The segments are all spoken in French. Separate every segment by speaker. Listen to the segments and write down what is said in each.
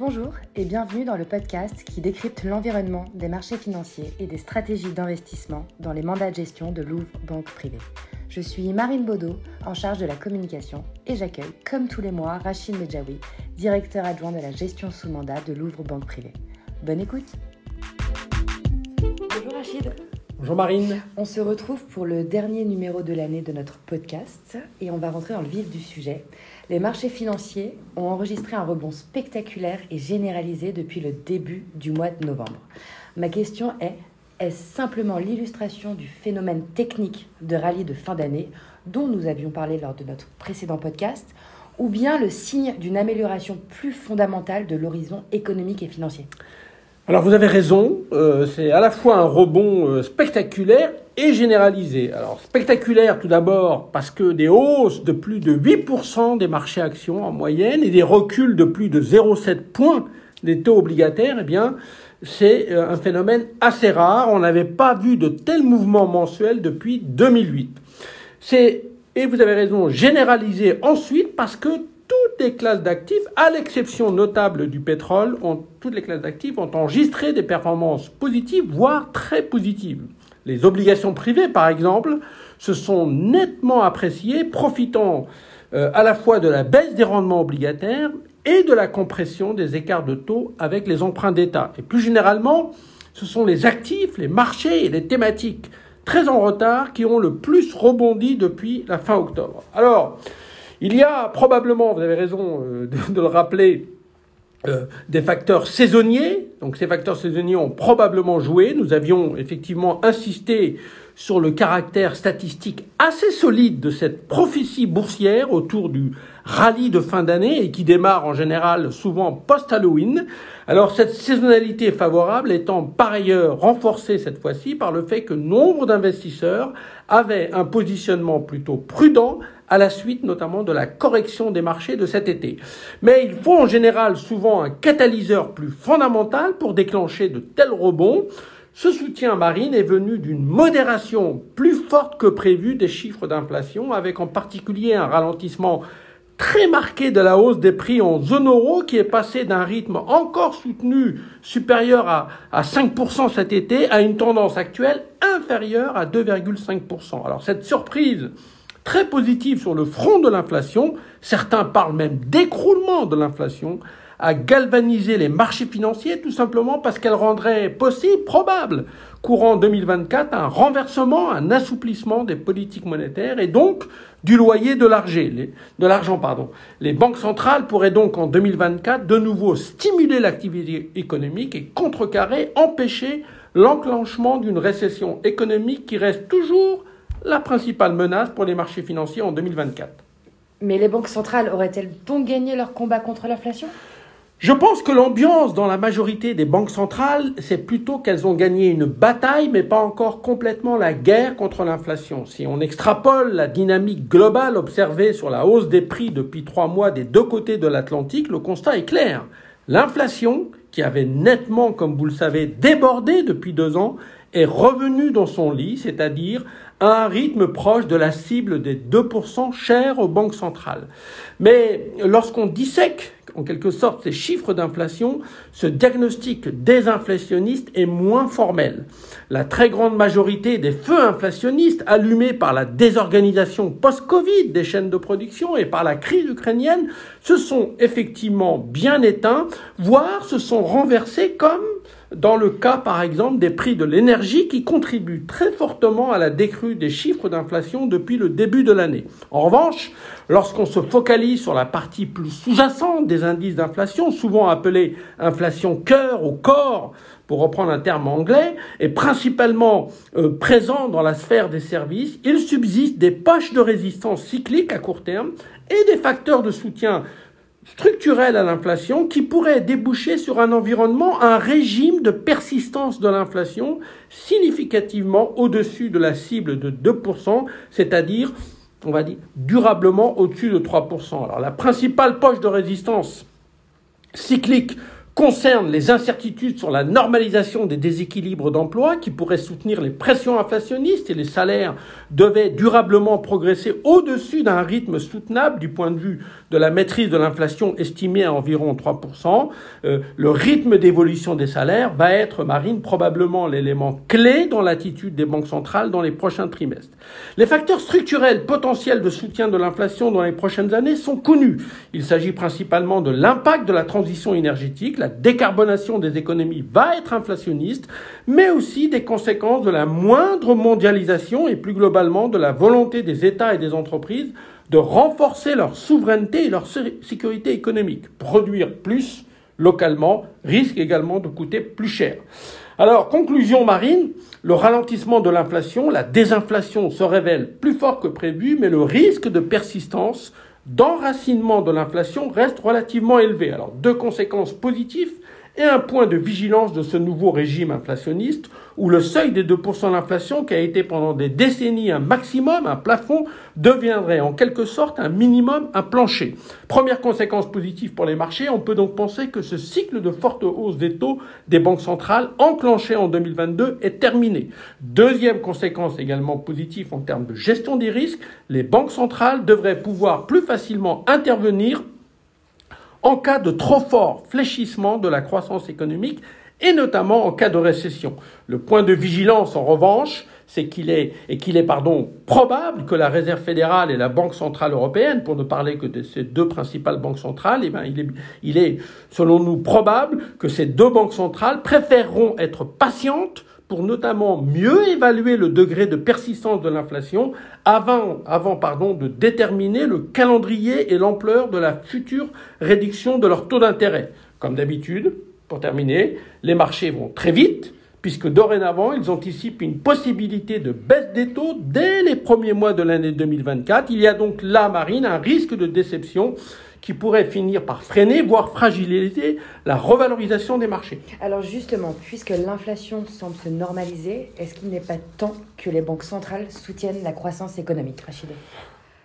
Speaker 1: Bonjour et bienvenue dans le podcast qui décrypte l'environnement des marchés financiers et des stratégies d'investissement dans les mandats de gestion de Louvre Banque Privée. Je suis Marine Baudot, en charge de la communication, et j'accueille, comme tous les mois, Rachid Medjaoui, directeur adjoint de la gestion sous mandat de Louvre Banque Privée. Bonne écoute Bonjour Rachid
Speaker 2: Bonjour Marine.
Speaker 1: On se retrouve pour le dernier numéro de l'année de notre podcast et on va rentrer dans le vif du sujet. Les marchés financiers ont enregistré un rebond spectaculaire et généralisé depuis le début du mois de novembre. Ma question est, est-ce simplement l'illustration du phénomène technique de rallye de fin d'année dont nous avions parlé lors de notre précédent podcast ou bien le signe d'une amélioration plus fondamentale de l'horizon économique et financier?
Speaker 2: Alors vous avez raison, euh, c'est à la fois un rebond euh, spectaculaire et généralisé. Alors spectaculaire tout d'abord parce que des hausses de plus de 8% des marchés actions en moyenne et des reculs de plus de 0,7 points des taux obligataires, eh bien c'est euh, un phénomène assez rare. On n'avait pas vu de tels mouvements mensuels depuis 2008. C'est, et vous avez raison, généralisé ensuite parce que les classes d'actifs, à l'exception notable du pétrole, ont, toutes les classes d'actifs ont enregistré des performances positives, voire très positives. Les obligations privées, par exemple, se sont nettement appréciées, profitant euh, à la fois de la baisse des rendements obligataires et de la compression des écarts de taux avec les emprunts d'État. Et plus généralement, ce sont les actifs, les marchés et les thématiques très en retard qui ont le plus rebondi depuis la fin octobre. Alors, il y a probablement, vous avez raison euh, de, le rappeler, euh, des facteurs saisonniers. Donc ces facteurs saisonniers ont probablement joué. Nous avions effectivement insisté sur le caractère statistique assez solide de cette prophétie boursière autour du rallye de fin d'année et qui démarre en général souvent post-Halloween. Alors cette saisonnalité favorable étant par ailleurs renforcée cette fois-ci par le fait que nombre d'investisseurs avaient un positionnement plutôt prudent à la suite notamment de la correction des marchés de cet été. Mais il faut en général souvent un catalyseur plus fondamental pour déclencher de tels rebonds. Ce soutien marine est venu d'une modération plus forte que prévue des chiffres d'inflation, avec en particulier un ralentissement très marqué de la hausse des prix en zone euro qui est passé d'un rythme encore soutenu supérieur à, à 5% cet été à une tendance actuelle inférieure à 2,5%. Alors cette surprise très positive sur le front de l'inflation, certains parlent même d'écroulement de l'inflation, à galvaniser les marchés financiers tout simplement parce qu'elle rendrait possible, probable, courant 2024, un renversement, un assouplissement des politiques monétaires et donc du loyer de l'argent. Les banques centrales pourraient donc en 2024 de nouveau stimuler l'activité économique et contrecarrer, empêcher l'enclenchement d'une récession économique qui reste toujours la principale menace pour les marchés financiers en 2024.
Speaker 1: Mais les banques centrales auraient-elles donc gagné leur combat contre l'inflation?
Speaker 2: Je pense que l'ambiance dans la majorité des banques centrales, c'est plutôt qu'elles ont gagné une bataille, mais pas encore complètement la guerre contre l'inflation. Si on extrapole la dynamique globale observée sur la hausse des prix depuis trois mois des deux côtés de l'Atlantique, le constat est clair. L'inflation, qui avait nettement, comme vous le savez, débordé depuis deux ans, est revenue dans son lit, c'est-à-dire à un rythme proche de la cible des 2% chers aux banques centrales. Mais lorsqu'on dissèque en quelque sorte ces chiffres d'inflation, ce diagnostic désinflationniste est moins formel. La très grande majorité des feux inflationnistes allumés par la désorganisation post-Covid des chaînes de production et par la crise ukrainienne se sont effectivement bien éteints, voire se sont renversés comme dans le cas par exemple des prix de l'énergie qui contribuent très fortement à la décrue des chiffres d'inflation depuis le début de l'année. En revanche, lorsqu'on se focalise sur la partie plus sous-jacente des indices d'inflation, souvent appelée inflation cœur ou corps, pour reprendre un terme anglais, est principalement euh, présent dans la sphère des services, il subsiste des poches de résistance cycliques à court terme et des facteurs de soutien structurelle à l'inflation qui pourrait déboucher sur un environnement, un régime de persistance de l'inflation significativement au-dessus de la cible de 2%, c'est-à-dire, on va dire, durablement au-dessus de 3%. Alors la principale poche de résistance cyclique concerne les incertitudes sur la normalisation des déséquilibres d'emploi qui pourraient soutenir les pressions inflationnistes et les salaires devaient durablement progresser au-dessus d'un rythme soutenable du point de vue de la maîtrise de l'inflation estimée à environ 3%. Euh, le rythme d'évolution des salaires va être, Marine, probablement l'élément clé dans l'attitude des banques centrales dans les prochains trimestres. Les facteurs structurels potentiels de soutien de l'inflation dans les prochaines années sont connus. Il s'agit principalement de l'impact de la transition énergétique, décarbonation des économies va être inflationniste, mais aussi des conséquences de la moindre mondialisation et plus globalement de la volonté des États et des entreprises de renforcer leur souveraineté et leur sécurité économique. Produire plus localement risque également de coûter plus cher. Alors, conclusion marine, le ralentissement de l'inflation, la désinflation se révèle plus fort que prévu, mais le risque de persistance d'enracinement de l'inflation reste relativement élevé. Alors, deux conséquences positives et un point de vigilance de ce nouveau régime inflationniste où le seuil des 2% d'inflation, qui a été pendant des décennies un maximum, un plafond, deviendrait en quelque sorte un minimum, un plancher. Première conséquence positive pour les marchés, on peut donc penser que ce cycle de forte hausse des taux des banques centrales enclenché en 2022 est terminé. Deuxième conséquence également positive en termes de gestion des risques, les banques centrales devraient pouvoir plus facilement intervenir en cas de trop fort fléchissement de la croissance économique et notamment en cas de récession. Le point de vigilance, en revanche, c'est qu'il est, et qu'il est, pardon, probable que la Réserve fédérale et la Banque centrale européenne, pour ne parler que de ces deux principales banques centrales, eh bien, il est, il est, selon nous, probable que ces deux banques centrales préféreront être patientes pour notamment mieux évaluer le degré de persistance de l'inflation avant, avant pardon, de déterminer le calendrier et l'ampleur de la future réduction de leur taux d'intérêt. Comme d'habitude, pour terminer, les marchés vont très vite, puisque dorénavant, ils anticipent une possibilité de baisse des taux dès les premiers mois de l'année 2024. Il y a donc là, Marine, un risque de déception qui pourrait finir par freiner, voire fragiliser la revalorisation des marchés.
Speaker 1: Alors justement, puisque l'inflation semble se normaliser, est-ce qu'il n'est pas temps que les banques centrales soutiennent la croissance économique, Rachid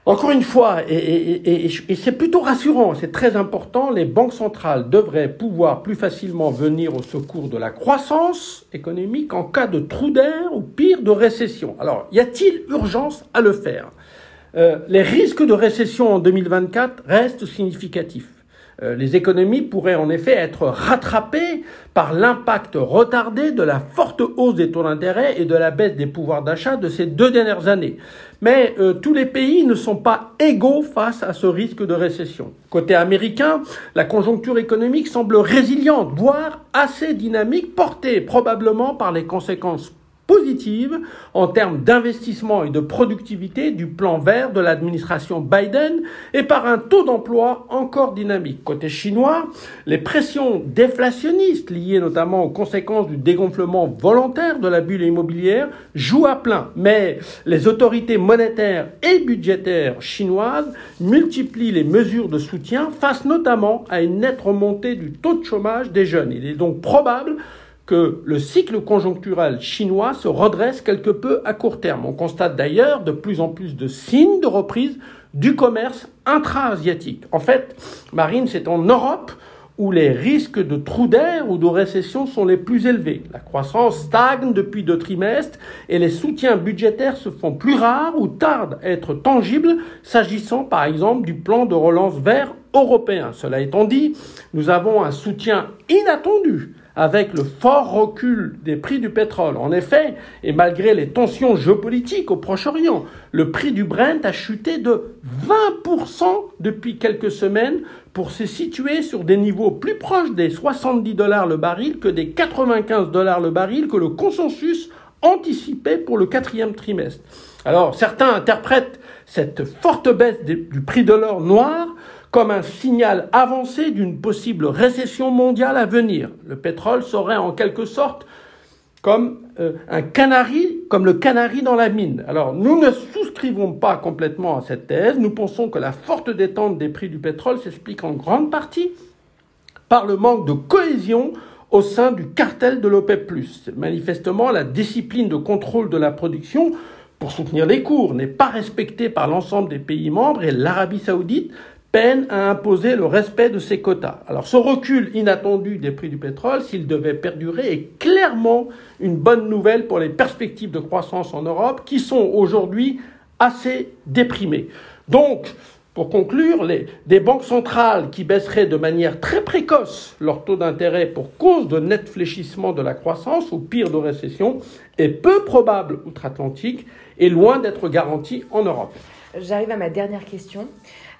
Speaker 2: encore une fois, et, c'est plutôt rassurant, c'est très important, les banques centrales devraient pouvoir plus facilement venir au secours de la croissance économique en cas de trou d'air ou pire de récession. Alors, y a-t-il urgence à le faire? Euh, les risques de récession en 2024 restent significatifs. Euh, les économies pourraient en effet être rattrapées par l'impact retardé de la forte hausse des taux d'intérêt et de la baisse des pouvoirs d'achat de ces deux dernières années. Mais euh, tous les pays ne sont pas égaux face à ce risque de récession. Côté américain, la conjoncture économique semble résiliente, voire assez dynamique, portée probablement par les conséquences positive en termes d'investissement et de productivité du plan vert de l'administration Biden et par un taux d'emploi encore dynamique. Côté chinois, les pressions déflationnistes liées notamment aux conséquences du dégonflement volontaire de la bulle immobilière jouent à plein. Mais les autorités monétaires et budgétaires chinoises multiplient les mesures de soutien face notamment à une nette remontée du taux de chômage des jeunes. Il est donc probable que le cycle conjoncturel chinois se redresse quelque peu à court terme. On constate d'ailleurs de plus en plus de signes de reprise du commerce intra-asiatique. En fait, Marine, c'est en Europe où les risques de trous d'air ou de récession sont les plus élevés. La croissance stagne depuis deux trimestres et les soutiens budgétaires se font plus rares ou tardent à être tangibles, s'agissant par exemple du plan de relance vert européen. Cela étant dit, nous avons un soutien inattendu avec le fort recul des prix du pétrole. En effet, et malgré les tensions géopolitiques au Proche-Orient, le prix du Brent a chuté de 20% depuis quelques semaines pour se situer sur des niveaux plus proches des 70 dollars le baril que des 95 dollars le baril que le consensus anticipait pour le quatrième trimestre. Alors certains interprètent cette forte baisse du prix de l'or noir comme un signal avancé d'une possible récession mondiale à venir. Le pétrole serait en quelque sorte comme euh, un canari, comme le canari dans la mine. Alors, nous ne souscrivons pas complètement à cette thèse. Nous pensons que la forte détente des prix du pétrole s'explique en grande partie par le manque de cohésion au sein du cartel de l'OPEP+. Manifestement, la discipline de contrôle de la production pour soutenir les cours n'est pas respectée par l'ensemble des pays membres et l'Arabie saoudite peine à imposer le respect de ces quotas. Alors ce recul inattendu des prix du pétrole, s'il devait perdurer, est clairement une bonne nouvelle pour les perspectives de croissance en Europe, qui sont aujourd'hui assez déprimées. Donc, pour conclure, les, des banques centrales qui baisseraient de manière très précoce leur taux d'intérêt pour cause de net fléchissement de la croissance ou pire de récession est peu probable outre-Atlantique et loin d'être garantie en Europe.
Speaker 1: J'arrive à ma dernière question.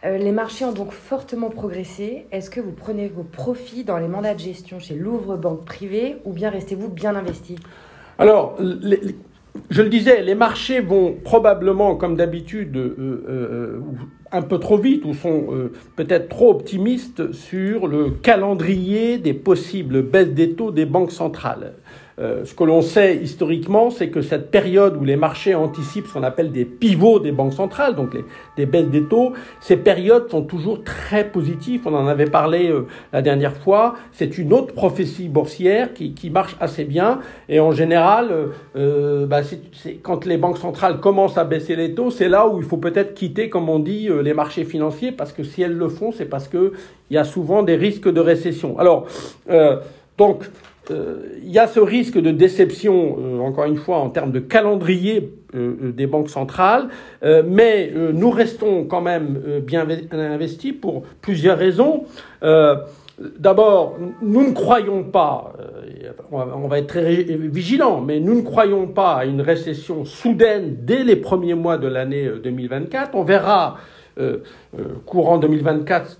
Speaker 1: Euh, les marchés ont donc fortement progressé. Est-ce que vous prenez vos profits dans les mandats de gestion chez Louvre Banque Privée ou bien restez-vous bien investi?
Speaker 2: Alors, je le disais, les marchés vont probablement, comme d'habitude, euh, euh, un peu trop vite ou sont peut-être trop optimistes sur le calendrier des possibles baisses des taux des banques centrales. Euh, ce que l'on sait historiquement, c'est que cette période où les marchés anticipent ce qu'on appelle des pivots des banques centrales, donc les, des baisses des taux, ces périodes sont toujours très positives. On en avait parlé euh, la dernière fois. C'est une autre prophétie boursière qui, qui, marche assez bien. Et en général, euh, bah c'est, quand les banques centrales commencent à baisser les taux, c'est là où il faut peut-être quitter, comme on dit, les marchés financiers, parce que si elles le font, c'est parce qu'il y a souvent des risques de récession. Alors, donc, euh, il y a ce risque de déception, euh, encore une fois, en termes de calendrier euh, des banques centrales, mais nous restons quand même bien investis pour plusieurs raisons. D'abord, nous ne croyons pas, on va être très vigilants, mais nous ne croyons pas à une récession soudaine dès les premiers mois de l'année 2024. On verra courant 2024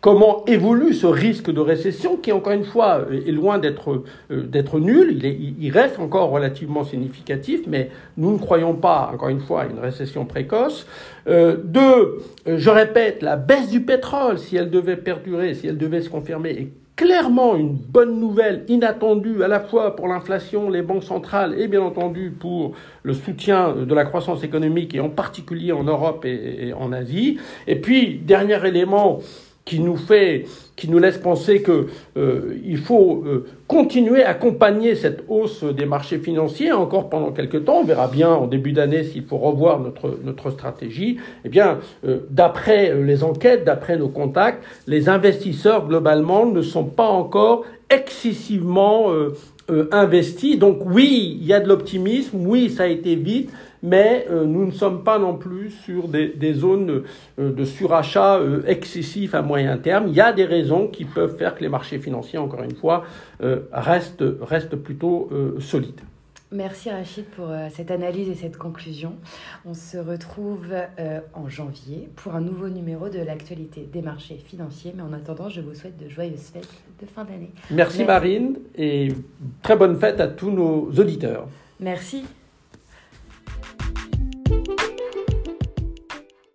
Speaker 2: comment évolue ce risque de récession qui, encore une fois, est loin d'être euh, nul. Il, il, reste encore relativement significatif, mais nous ne croyons pas, encore une fois, à une récession précoce. Euh, deux, euh, je répète, la baisse du pétrole, si elle devait perdurer, si elle devait se confirmer, est clairement une bonne nouvelle inattendue à la fois pour l'inflation, les banques centrales et bien entendu pour le soutien de la croissance économique et en particulier en Europe et, et en Asie. Et puis, dernier élément, qui nous fait, qui nous laisse penser que euh, il faut euh, continuer à accompagner cette hausse des marchés financiers encore pendant quelques temps. On verra bien en début d'année s'il faut revoir notre notre stratégie. Eh bien, euh, d'après les enquêtes, d'après nos contacts, les investisseurs globalement ne sont pas encore excessivement investis. Donc oui, il y a de l'optimisme. Oui, ça a été vite mais euh, nous ne sommes pas non plus sur des, des zones euh, de surachat euh, excessif à moyen terme. Il y a des raisons qui peuvent faire que les marchés financiers, encore une fois, restent, restent plutôt solides.
Speaker 1: Merci Rachid pour cette analyse et cette conclusion. On se retrouve en janvier pour un nouveau numéro de l'actualité des marchés financiers. Mais en attendant, je vous souhaite de joyeuses fêtes de fin d'année.
Speaker 2: Merci Marine et très bonne fête à tous nos auditeurs.
Speaker 1: Merci.